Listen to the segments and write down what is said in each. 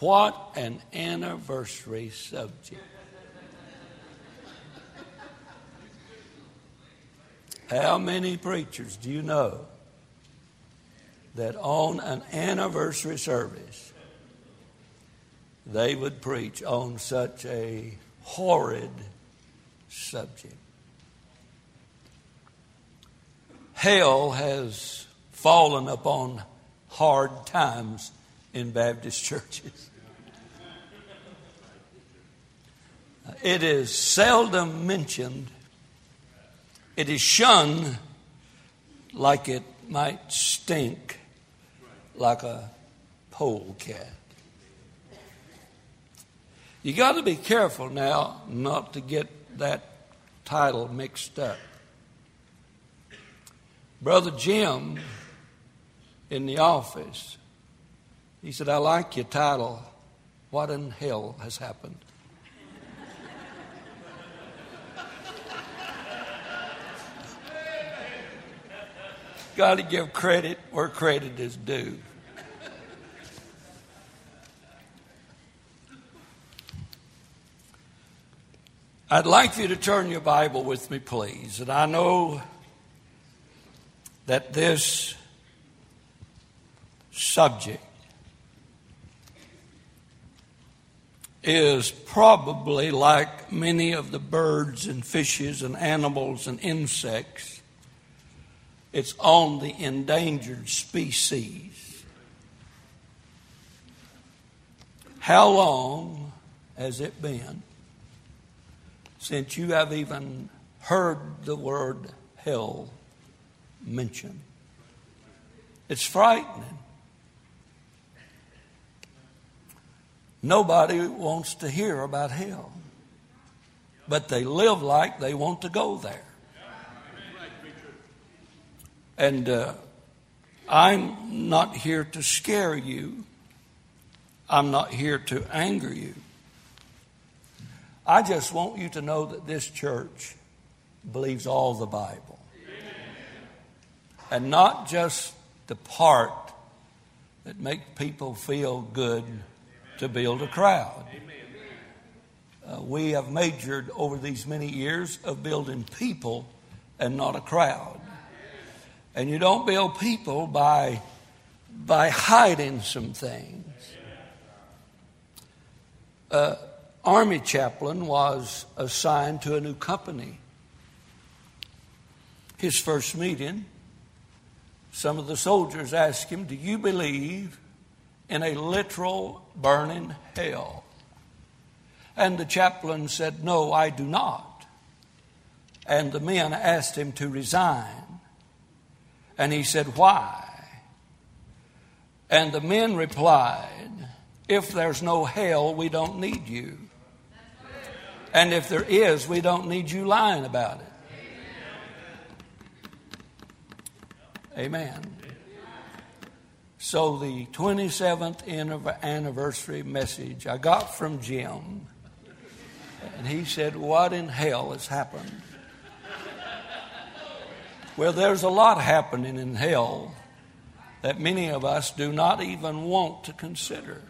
What an anniversary subject. How many preachers do you know that on an anniversary service they would preach on such a horrid subject? Hell has fallen upon hard times in Baptist churches. Uh, it is seldom mentioned. It is shunned like it might stink like a polecat. You got to be careful now not to get that title mixed up. Brother Jim in the office, he said, I like your title. What in hell has happened? Got to give credit where credit is due. I'd like you to turn your Bible with me, please. And I know that this subject is probably like many of the birds and fishes and animals and insects, it's on the endangered species. How long has it been since you have even heard the word hell mentioned? It's frightening. Nobody wants to hear about hell, but they live like they want to go there. And uh, I'm not here to scare you. I'm not here to anger you. I just want you to know that this church believes all the Bible. And not just the part that makes people feel good to build a crowd. Uh, we have majored over these many years of building people and not a crowd. And you don't build people by, by hiding some things. Uh, Army chaplain was assigned to a new company. His first meeting, some of the soldiers asked him, Do you believe in a literal burning hell. And the chaplain said, No, I do not. And the men asked him to resign. And he said, Why? And the men replied, If there's no hell, we don't need you. And if there is, we don't need you lying about it. Amen. So, the 27th anniversary message I got from Jim, and he said, What in hell has happened? Well, there's a lot happening in hell that many of us do not even want to consider.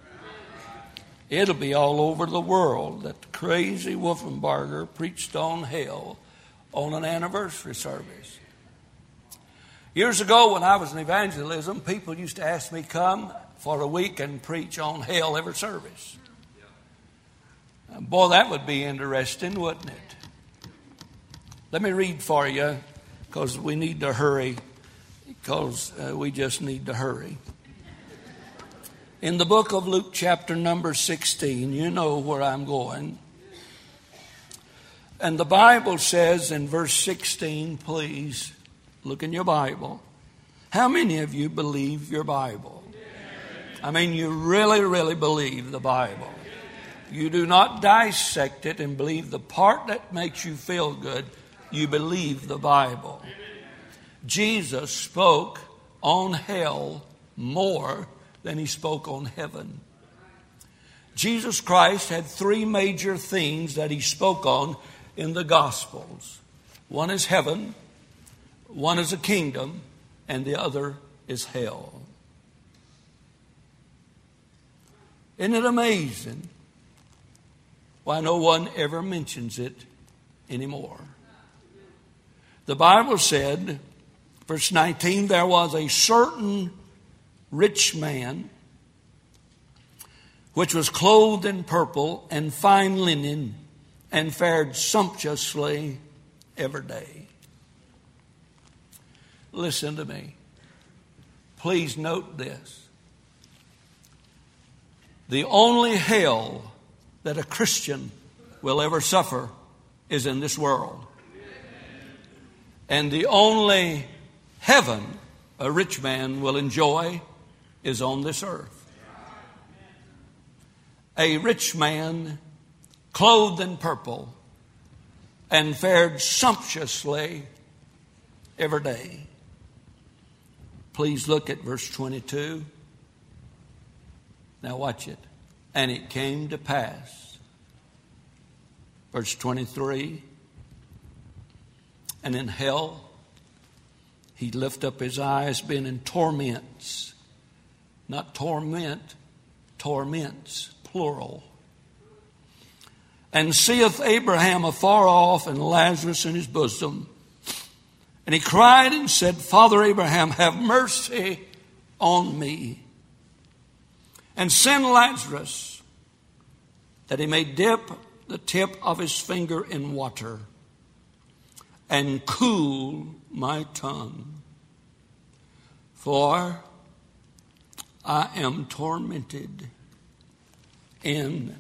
It'll be all over the world that crazy Wolfenbarger preached on hell on an anniversary service. Years ago, when I was in evangelism, people used to ask me come for a week and preach on hell every service. Boy, that would be interesting, wouldn't it? Let me read for you because we need to hurry, because uh, we just need to hurry. In the book of Luke, chapter number 16, you know where I'm going. And the Bible says in verse 16, please Look in your Bible. How many of you believe your Bible? I mean, you really, really believe the Bible. You do not dissect it and believe the part that makes you feel good. You believe the Bible. Jesus spoke on hell more than he spoke on heaven. Jesus Christ had three major things that he spoke on in the Gospels one is heaven, one is a kingdom, and the other is hell. Isn't it amazing? Why no one ever mentions it anymore. The Bible said, verse 19, there was a certain rich man which was clothed in purple and fine linen and fared sumptuously every day. Listen to me. Please note this. The only hell that a Christian will ever suffer is in this world. And the only heaven a rich man will enjoy is on this earth. A rich man clothed in purple and fared sumptuously every day. Please look at verse 22. Now, watch it. And it came to pass. Verse 23 And in hell, he lift up his eyes, being in torments. Not torment, torments, plural. And seeth Abraham afar off and Lazarus in his bosom. And he cried and said, Father Abraham, have mercy on me. And send Lazarus that he may dip the tip of his finger in water and cool my tongue. For I am tormented in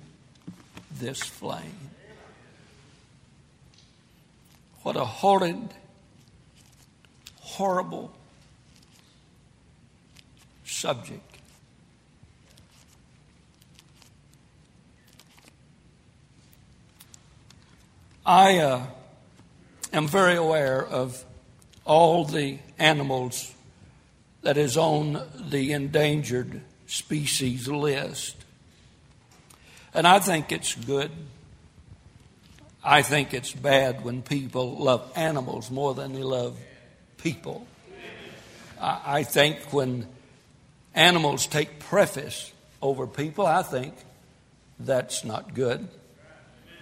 this flame. What a horrid horrible subject. I uh, am very aware of all the animals that is on the endangered species list. And I think it's good. I think it's bad when people love animals more than they love people. I, think when animals take preface over people, I think that's not good.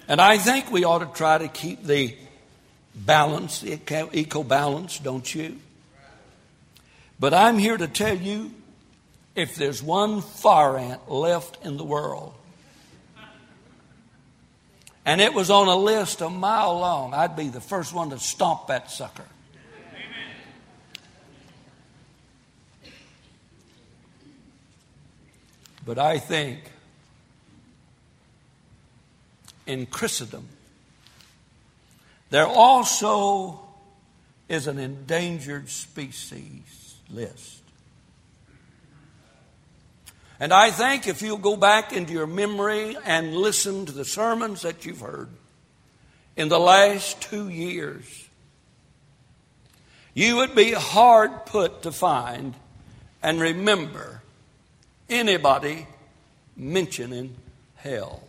And I think we ought to try to keep the balance, the eco balance, don't you? But I'm here to tell you if there's one fire ant left in the world, and it was on a list a mile long, I'd be the first one to stomp that sucker. But I think in Christendom, there also is an endangered species list. And I think if you'll go back into your memory and listen to the sermons that you've heard in the last two years, you would be hard put to find and remember anybody mentioning hell.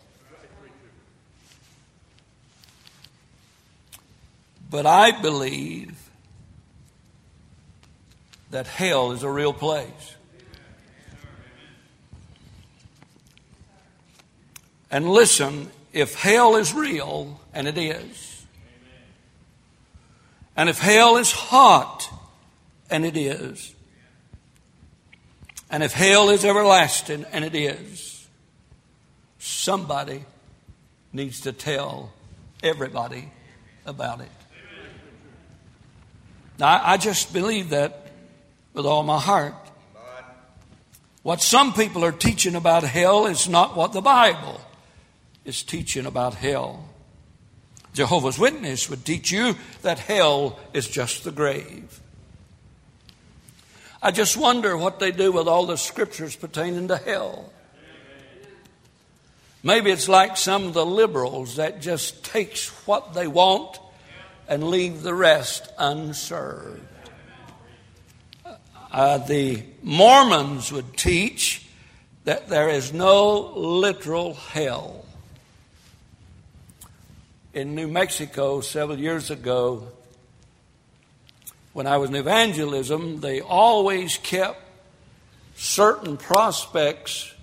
But I believe that hell is a real place. And listen, if hell is real, and it is, and if hell is hot, and it is, and if hell is everlasting, and it is, somebody needs to tell everybody about it. Now, I just believe that with all my heart. What some people are teaching about hell is not what the Bible is teaching about hell. Jehovah's Witness would teach you that hell is just the grave. I just wonder what they do with all the scriptures pertaining to hell. Maybe it's like some of the liberals that just takes what they want and leave the rest unserved. Uh, the Mormons would teach that there is no literal hell. In New Mexico several years ago, when I was in evangelism, they always kept certain prospects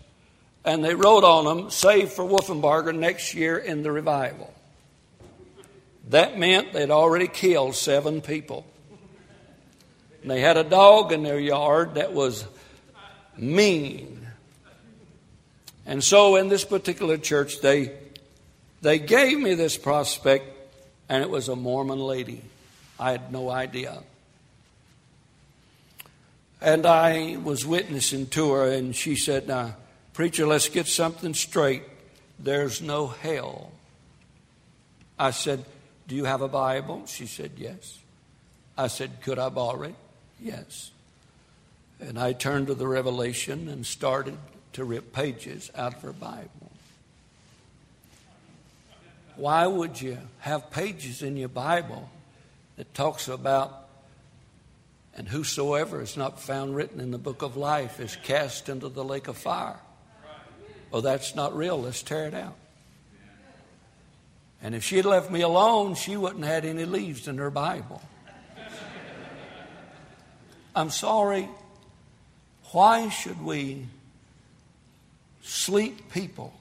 and they wrote on them, "Save for Wolfenbarger next year in the revival." That meant they'd already killed seven people. And they had a dog in their yard that was mean. And so in this particular church, they, they gave me this prospect, and it was a Mormon lady. I had no idea. And I was witnessing to her, and she said, Now, preacher, let's get something straight. There's no hell. I said, Do you have a Bible? She said, Yes. I said, Could I borrow it? Yes. And I turned to the Revelation and started to rip pages out of her Bible. Why would you have pages in your Bible that talks about and whosoever is not found written in the book of life is cast into the lake of fire? Oh, that's not real. Let's tear it out. And if she had left me alone, she wouldn't have had any leaves in her Bible. I'm sorry. Why should we sleep people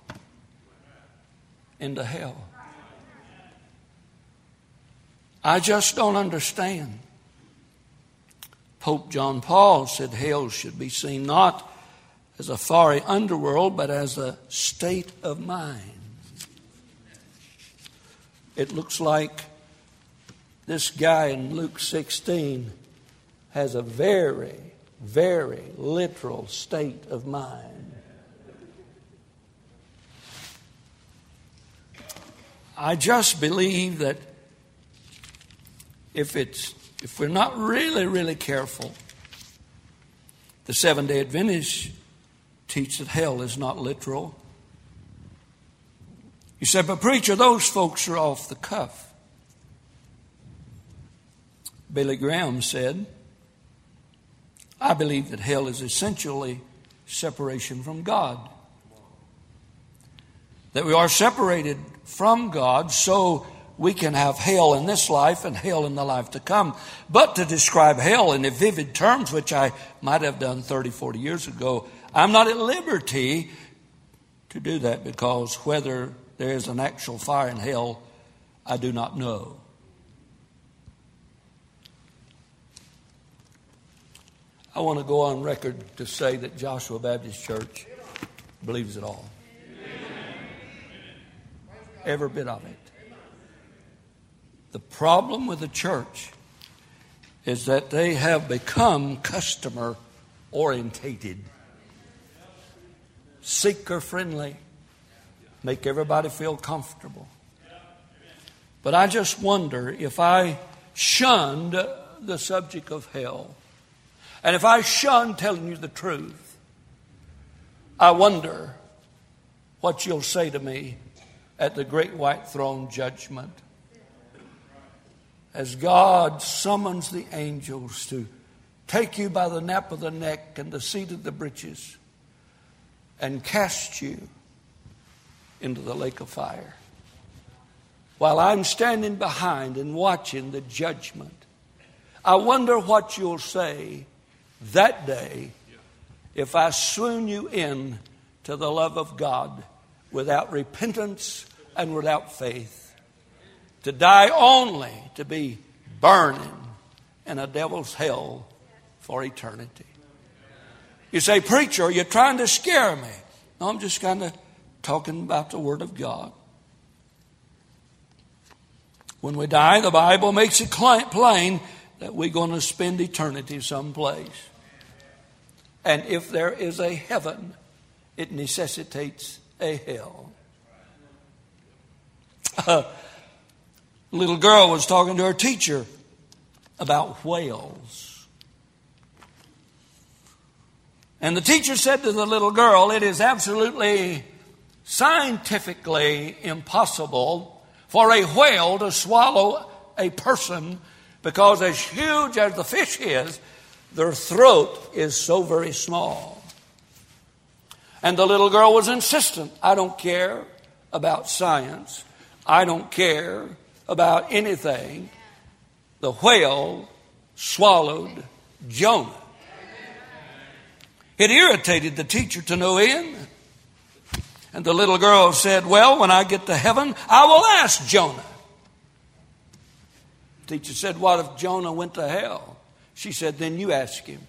into hell? I just don't understand. Pope John Paul said hell should be seen not as a fiery underworld, but as a state of mind. It looks like this guy in Luke 16 has a very, very literal state of mind. I just believe that if it's if we're not really, really careful, the seven day Adventists teach that hell is not literal. You said, but preacher, those folks are off the cuff. Billy Graham said, I believe that hell is essentially separation from God. That we are separated from God so we can have hell in this life and hell in the life to come. But to describe hell in the vivid terms, which I might have done 30, 40 years ago, I'm not at liberty to do that because whether there is an actual fire in hell, I do not know. I want to go on record to say that Joshua Baptist Church believes it all. Every bit of it. The problem with the church is that they have become customer orientated, seeker friendly, make everybody feel comfortable. But I just wonder if I shunned the subject of hell and if I shunned telling you the truth, I wonder what you'll say to me at the great white throne judgment. As God summons the angels to take you by the nape of the neck and the seat of the breeches and cast you into the lake of fire. While I'm standing behind and watching the judgment, I wonder what you'll say that day if I swoon you in to the love of God without repentance and without faith, to die only to be burning in a devil's hell for eternity. You say, Preacher, you're trying to scare me. No, I'm just kind of talking about the Word of God. When we die, the Bible makes it plain that we're going to spend eternity someplace. And if there is a heaven, it necessitates a hell. Little girl was talking to her teacher about whales. And the teacher said to the little girl, It is absolutely scientifically impossible for a whale to swallow a person because, as huge as the fish is, their throat is so very small. And the little girl was insistent I don't care about science, I don't care about anything. The whale swallowed Jonah. It irritated the teacher to no end. And the little girl said, Well, when I get to heaven, I will ask Jonah. The teacher said, What if Jonah went to hell? She said, Then you ask him.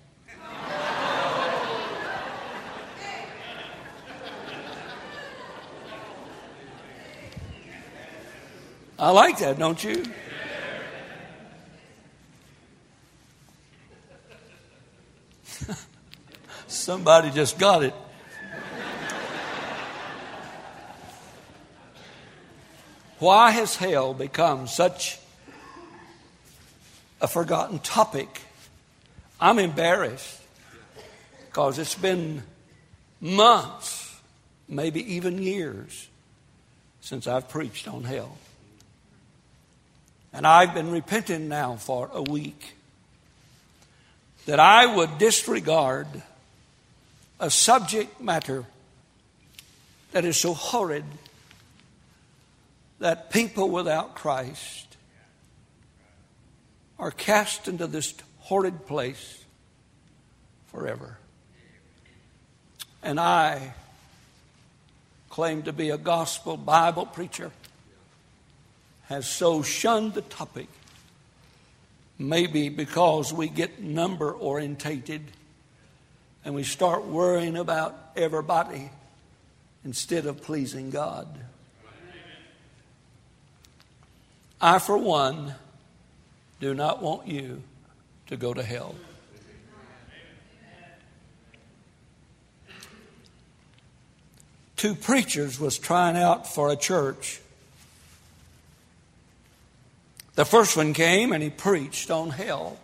I like that, don't you? Somebody just got it. Why has hell become such a forgotten topic? I'm embarrassed because it's been months, maybe even years, since I've preached on hell. And I've been repenting now for a week that I would disregard a subject matter that is so horrid that people without Christ are cast into this horrid place forever. And I claim to be a gospel Bible preacher has so shunned the topic, maybe because we get number orientated and we start worrying about everybody instead of pleasing God. I, for one, do not want you to go to hell. Two preachers was trying out for a church. The first one came and he preached on hell.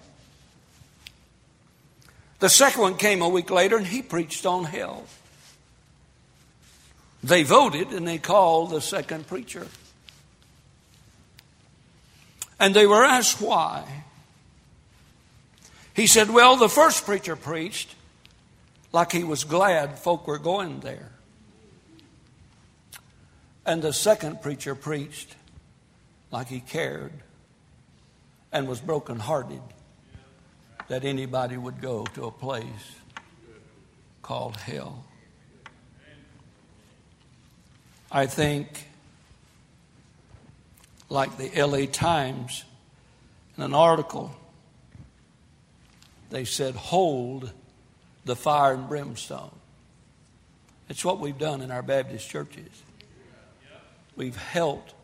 The second one came a week later and he preached on hell. They voted and they called the second preacher. And they were asked why. He said, Well, the first preacher preached like he was glad folk were going there. And the second preacher preached like he cared and was brokenhearted that anybody would go to a place called hell. I think, like the LA Times, in an article, they said, hold the fire and brimstone. It's what we've done in our Baptist churches. We've held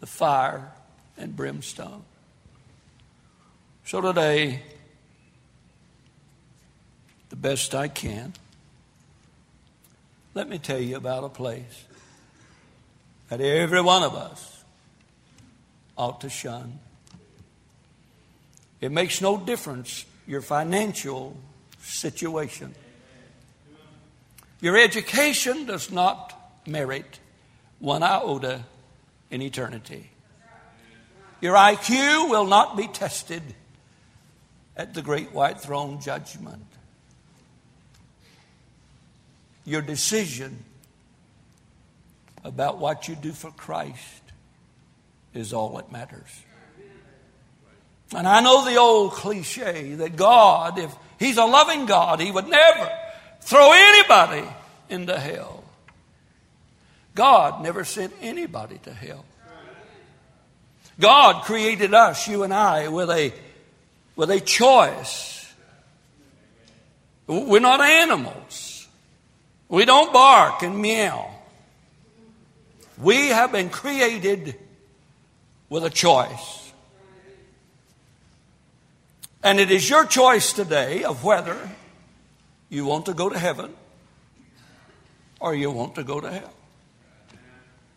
the fire and brimstone. So today, the best I can. Let me tell you about a place that every one of us ought to shun. It makes no difference your financial situation. Your education does not merit one iota in eternity. Your IQ will not be tested at the great white throne judgment your decision about what you do for Christ is all that matters. And I know the old cliche that God, if He's a loving God, He would never throw anybody into hell. God never sent anybody to hell. God created us, you and I, with a, with a choice. We're not animals. We don't bark and meow. We have been created with a choice. And it is your choice today of whether you want to go to heaven or you want to go to hell.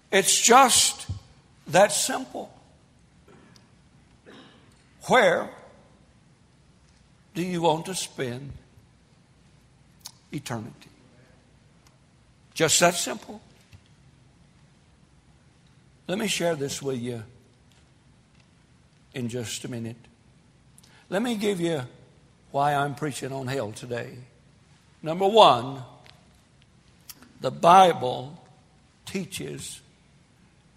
It's just that simple. Where do you want to spend eternity? Just that simple. Let me share this with you in just a minute. Let me give you why I'm preaching on hell today. Number one, the Bible teaches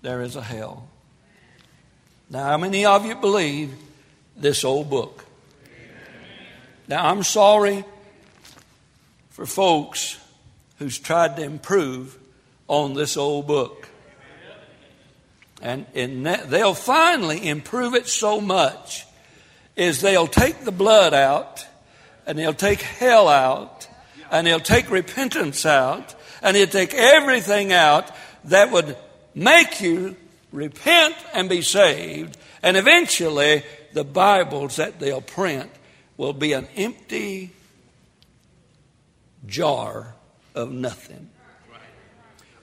there is a hell. Now, how many of you believe this old book? Now, I'm sorry for folks who's tried to improve on this old book. And, and they'll finally improve it so much is they'll take the blood out and they'll take hell out and they'll take repentance out and they'll take everything out that would make you repent and be saved. And eventually, the Bibles that they'll print will be an empty jar of nothing.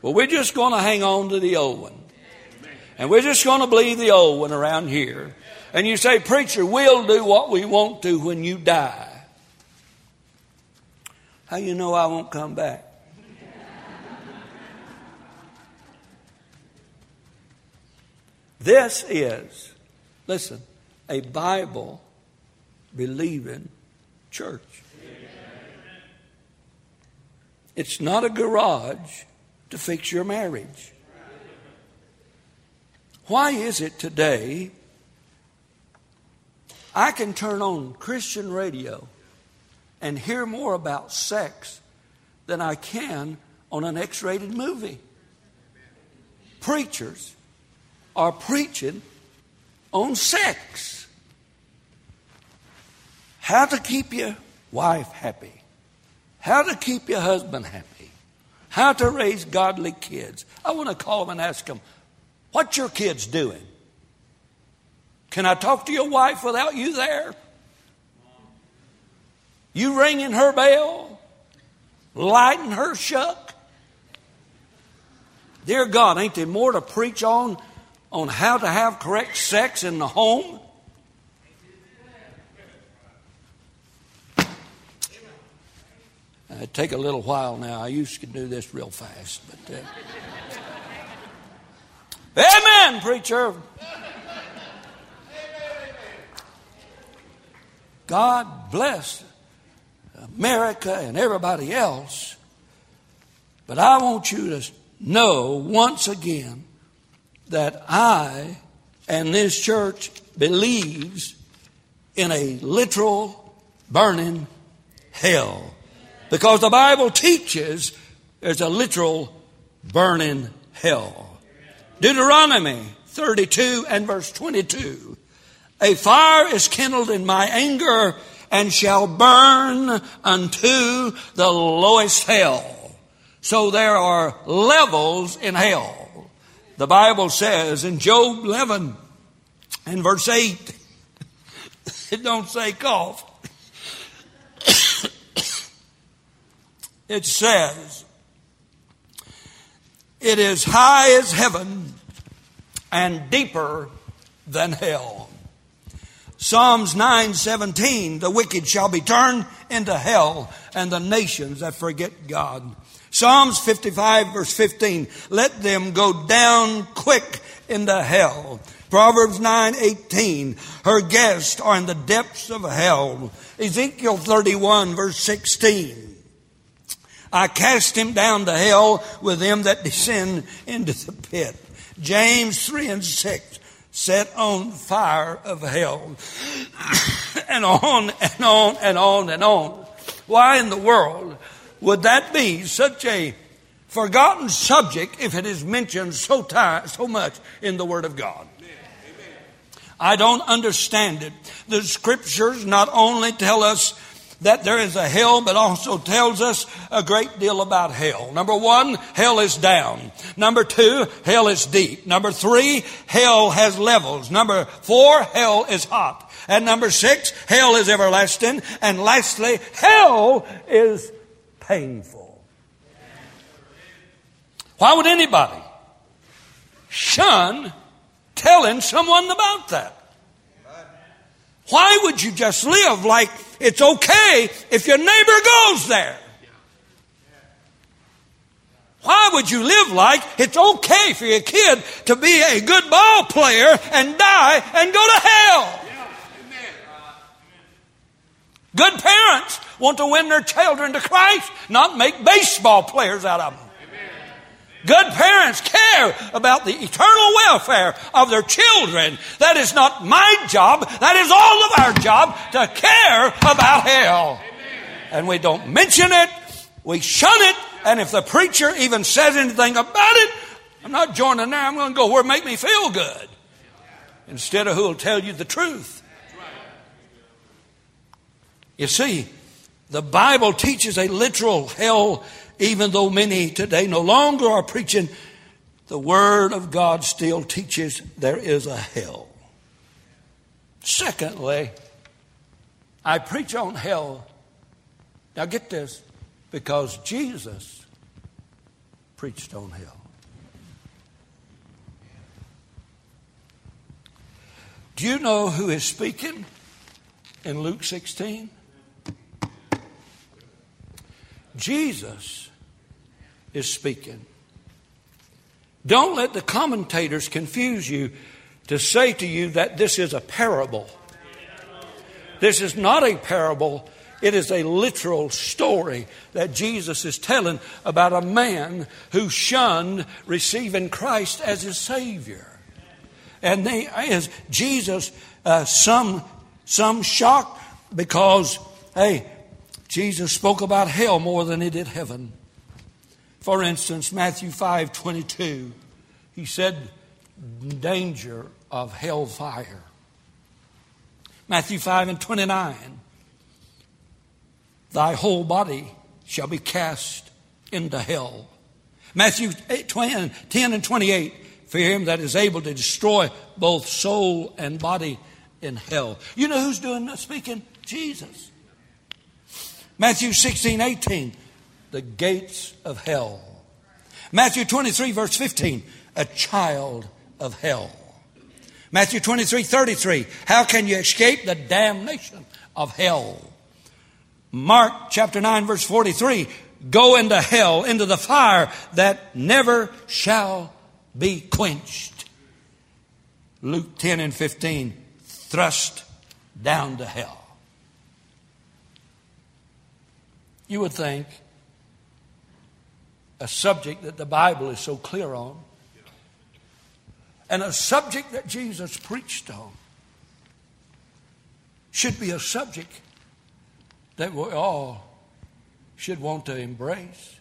Well, we're just going to hang on to the old one. And we're just going to believe the old one around here. And you say, Preacher, we'll do what we want to when you die. How you know I won't come back? this is, listen, a Bible believing church. It's not a garage to fix your marriage. Why is it today I can turn on Christian radio and hear more about sex than I can on an X rated movie? Preachers are preaching on sex. How to keep your wife happy. How to keep your husband happy. How to raise godly kids. I want to call them and ask them, What's your kids doing? Can I talk to your wife without you there? You ringing her bell? Lighting her shuck? Dear God, ain't there more to preach on on how to have correct sex in the home? It'd take a little while now. I used to do this real fast, but. Uh... Amen, preacher. God bless America and everybody else. But I want you to know once again that I and this church believes in a literal burning hell. Because the Bible teaches there's a literal burning hell. Deuteronomy 32 and verse 22. A fire is kindled in my anger and shall burn unto the lowest hell. So there are levels in hell. The Bible says in Job 11 and verse 8, it don't say cough. It says, it is high as heaven and deeper than hell. Psalms 9:17 The wicked shall be turned into hell and the nations that forget God Psalms 55 verse 15, let them go down quick into hell. Proverbs 9:18 her guests are in the depths of hell. Ezekiel 31 verse 16, I cast him down to hell with them that descend into the pit. James 3 and 6, set on fire of hell. and on and on and on and on. Why in the world would that be such a forgotten subject if it is mentioned so, time, so much in the Word of God? I don't understand it. The scriptures not only tell us that there is a hell, but also tells us a great deal about hell. Number one, hell is down. Number two, hell is deep. Number three, hell has levels. Number four, hell is hot. And number six, hell is everlasting. And lastly, hell is painful. Why would anybody shun telling someone about that? Why would you just live like it's okay if your neighbor goes there? Why would you live like it's okay for your kid to be a good ball player and die and go to hell? Good parents want to win their children to Christ, not make baseball players out of them. Good parents care about the eternal welfare of their children. That is not my job. That is all of our job to care about hell. And we don't mention it. We shun it. And if the preacher even says anything about it, I'm not joining there. I'm going to go where make me feel good instead of who will tell you the truth. You see, the Bible teaches a literal hell, even though many today no longer are preaching. The Word of God still teaches there is a hell. Secondly, I preach on hell. Now get this, because Jesus preached on hell. Do you know who is speaking in Luke 16? Jesus is speaking. Don't let the commentators confuse you to say to you that this is a parable. This is not a parable. It is a literal story that Jesus is telling about a man who shunned receiving Christ as his Savior. And they, as Jesus, uh, some, some shocked because, hey, Jesus spoke about hell more than he did heaven. For instance, Matthew 5 22, he said, danger of hell fire. Matthew 5 and 29, thy whole body shall be cast into hell. Matthew 8, 20, 10 and 28, for him that is able to destroy both soul and body in hell. You know who's doing the speaking? Jesus. Matthew 16, 18, the gates of hell. Matthew 23, verse 15, a child of hell. Matthew 23, 33, how can you escape the damnation of hell? Mark chapter 9, verse 43, go into hell, into the fire that never shall be quenched. Luke 10 and 15, thrust down to hell. You would think a subject that the Bible is so clear on, and a subject that Jesus preached on, should be a subject that we all should want to embrace.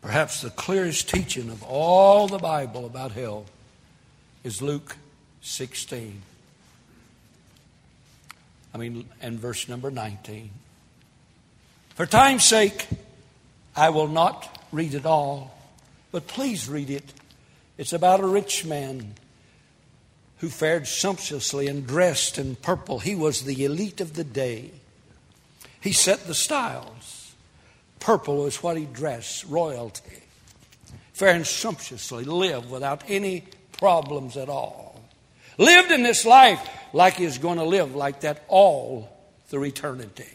Perhaps the clearest teaching of all the Bible about hell is Luke 16. I mean, and verse number 19. For time's sake, I will not read it all, but please read it. It's about a rich man who fared sumptuously and dressed in purple. He was the elite of the day. He set the styles. Purple is what he dressed, royalty. Fair and sumptuously, lived without any problems at all. Lived in this life like he's going to live like that all through eternity.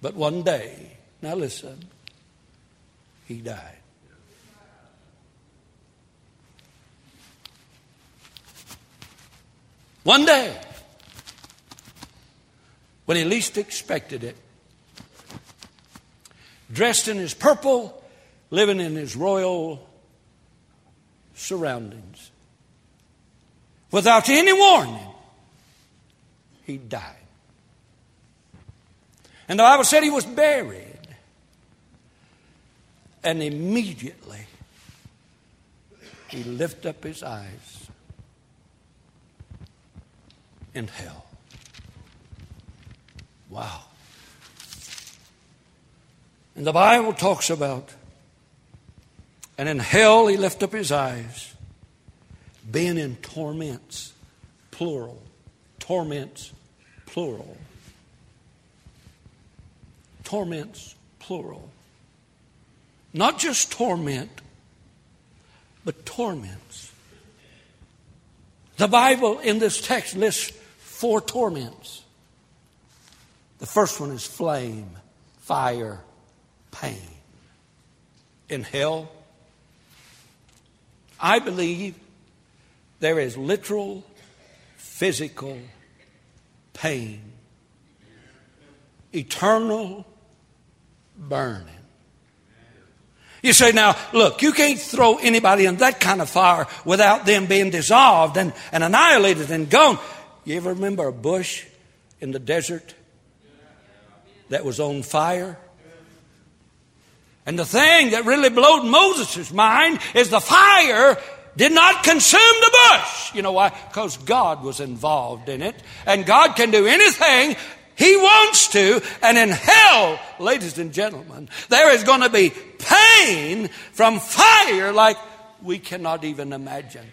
But one day, now listen, he died. One day, when he least expected it, dressed in his purple, living in his royal surroundings. Without any warning, he died. And the Bible said he was buried. And immediately he lifted up his eyes in hell. Wow. And the Bible talks about, and in hell he lifted up his eyes, being in torments, plural. Torments, plural. Torments, plural. Not just torment, but torments. The Bible in this text lists four torments. The first one is flame, fire, pain. In hell, I believe there is literal physical pain, eternal burning. You say, now, look, you can't throw anybody in that kind of fire without them being dissolved and, and annihilated and gone. You ever remember a bush in the desert? that was on fire. And the thing that really blowed Moses' mind is the fire did not consume the bush. You know why? Because God was involved in it. And God can do anything He wants to. And in hell, ladies and gentlemen, there is going to be pain from fire like we cannot even imagine.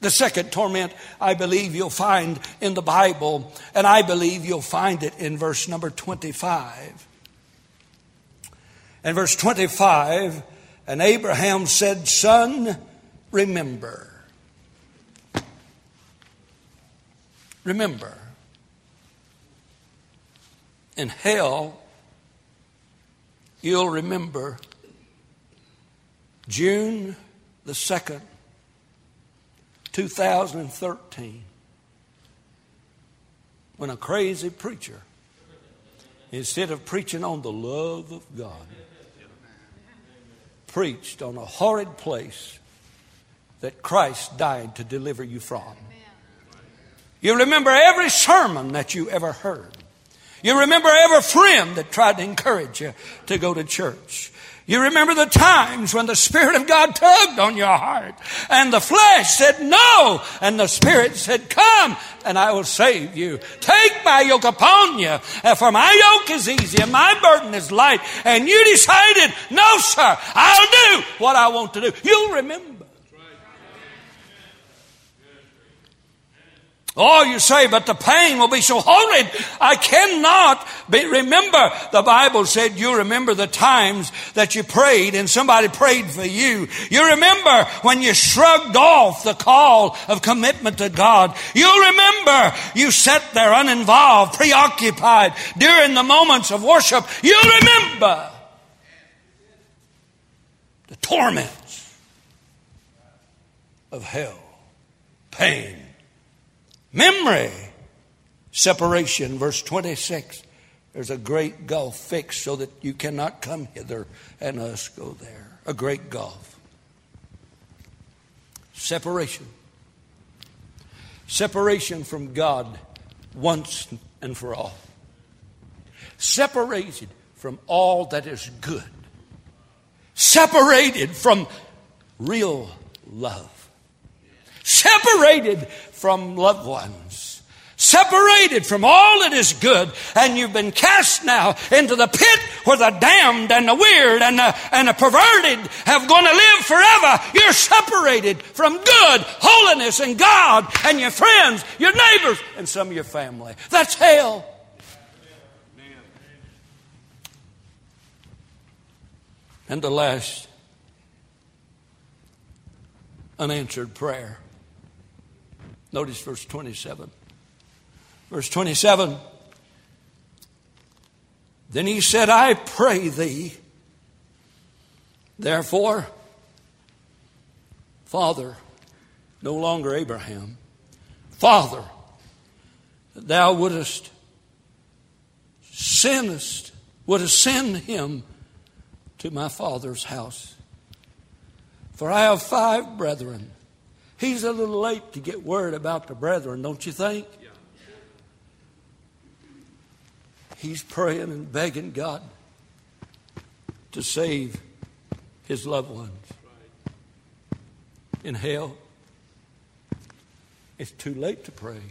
The second torment, I believe you'll find in the Bible, and I believe you'll find it in verse number 25. In verse 25, and Abraham said, Son, remember. Remember. In hell, you'll remember June the 2nd, 2013, when a crazy preacher, instead of preaching on the love of God, preached on a horrid place that Christ died to deliver you from. You remember every sermon that you ever heard. You remember every friend that tried to encourage you to go to church. You remember the times when the Spirit of God tugged on your heart and the flesh said no and the Spirit said come and I will save you. Take my yoke upon you for my yoke is easy and my burden is light and you decided no sir I'll do what I want to do. You'll remember. Oh, you say, but the pain will be so horrid. I cannot be, remember. The Bible said you remember the times that you prayed and somebody prayed for you. You remember when you shrugged off the call of commitment to God. You remember you sat there uninvolved, preoccupied during the moments of worship. You remember the torments of hell, pain Memory. Separation, verse 26. There's a great gulf fixed so that you cannot come hither and us go there. A great gulf. Separation. Separation from God once and for all. Separated from all that is good. Separated from real love separated from loved ones, separated from all that is good, and you've been cast now into the pit where the damned and the weird and the, and the perverted have going to live forever. You're separated from good, holiness, and God, and your friends, your neighbors, and some of your family. That's hell. And the last unanswered prayer. Notice verse 27. Verse 27 Then he said, I pray thee, therefore, Father, no longer Abraham, Father, thou wouldest sendest, wouldest send him to my father's house. For I have five brethren He's a little late to get word about the brethren, don't you think? He's praying and begging God to save his loved ones in hell. It's too late to pray.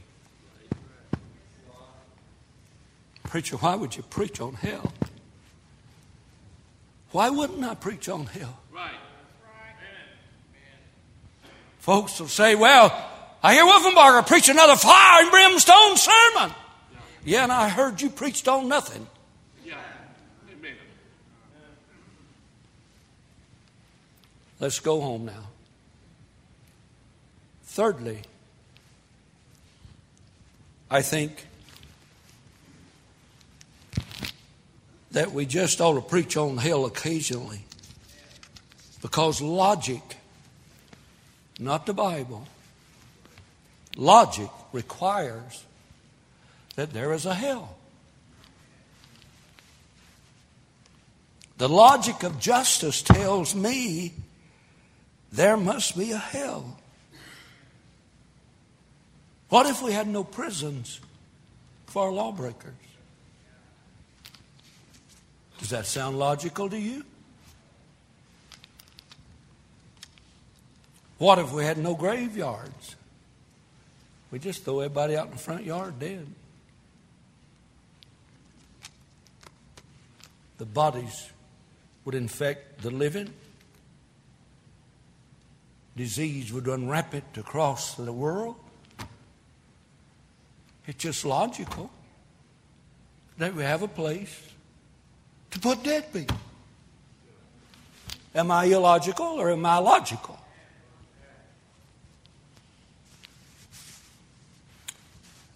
Preacher, why would you preach on hell? Why wouldn't I preach on hell? Right. Folks will say, well, I hear Wolfenbarger preach another fire and brimstone sermon. Yeah, and I heard you preached on nothing. Yeah. Amen. Let's go home now. Thirdly, I think that we just ought to preach on hell occasionally because logic not the Bible. Logic requires that there is a hell. The logic of justice tells me there must be a hell. What if we had no prisons for lawbreakers. Does that sound logical to you? What if we had no graveyards? We just throw everybody out in the front yard dead. The bodies would infect the living. Disease would run rampant across the world. It's just logical that we have a place to put dead people. Am I illogical or am I logical?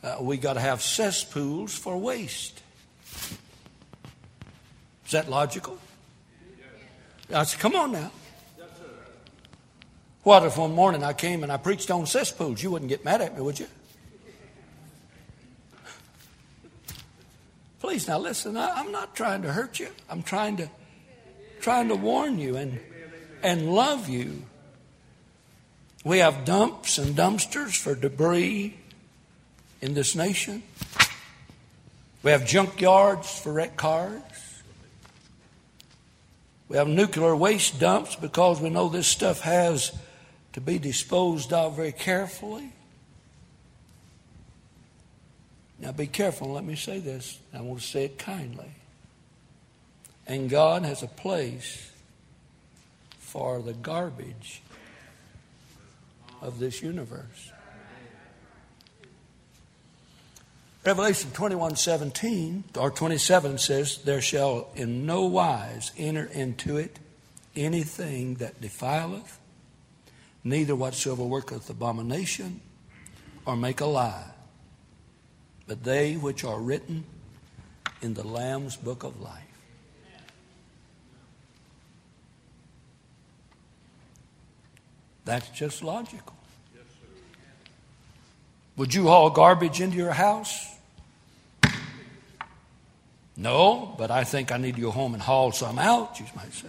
Uh, we got to have cesspools for waste. Is that logical? I said, come on now. What if one morning I came and I preached on cesspools? You wouldn't get mad at me, would you? Please now listen. I, am not trying to hurt you. I'm trying to trying to warn you and and love you. We have dumps and dumpsters for debris in this nation. We have junkyards for wrecked cars. We have nuclear waste dumps because we know this stuff has to be disposed of very carefully. Now be careful, let me say this. I want to say it kindly. And God has a place for the garbage of this universe. Revelation 21 17 or 27 says, There shall in no wise enter into it anything that defileth, neither whatsoever worketh abomination or make a lie, but they which are written in the Lamb's book of life. That's just logical. Would you haul garbage into your house? No, but I think I need to go home and haul some out, you might say.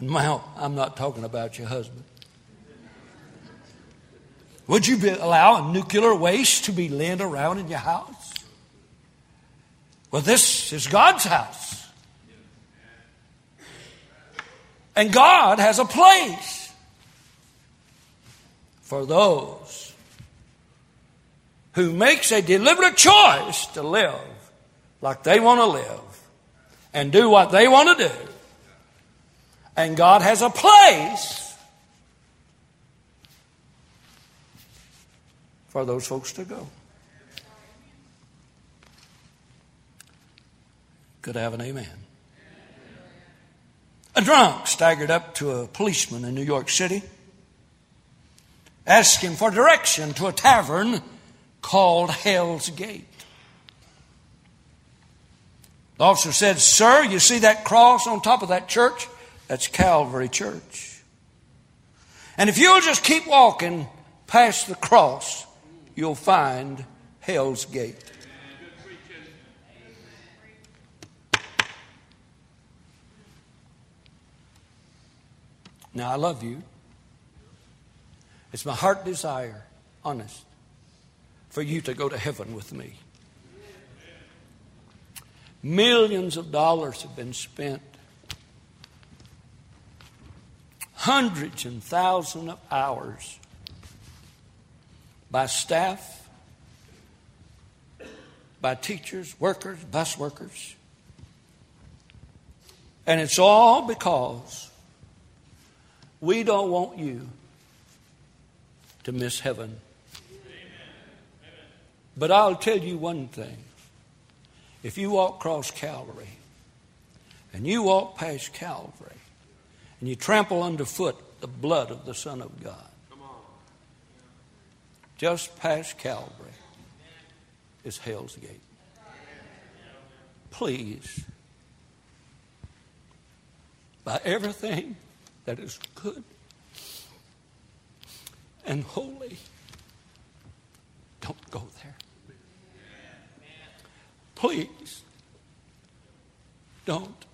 And I'm not talking about your husband. Would you be, allow a nuclear waste to be laying around in your house? Well, this is God's house. And God has a place for those who makes a deliberate choice to live like they want to live and do what they want to do. And God has a place for those folks to go. Could I have an amen? A drunk staggered up to a policeman in New York City, asking for direction to a tavern called Hell's Gate. The officer said, Sir, you see that cross on top of that church? That's Calvary Church. And if you'll just keep walking past the cross, you'll find Hell's Gate. Now, I love you. It's my heart desire, honest, for you to go to heaven with me. Millions of dollars have been spent. Hundreds and thousands of hours by staff, by teachers, workers, bus workers. And it's all because we don't want you to miss heaven. But I'll tell you one thing if you walk across Calvary and you walk past Calvary and you trample underfoot the blood of the Son of God, just past Calvary is Hell's Gate. Please, by everything that is good and holy, don't go there. Please don't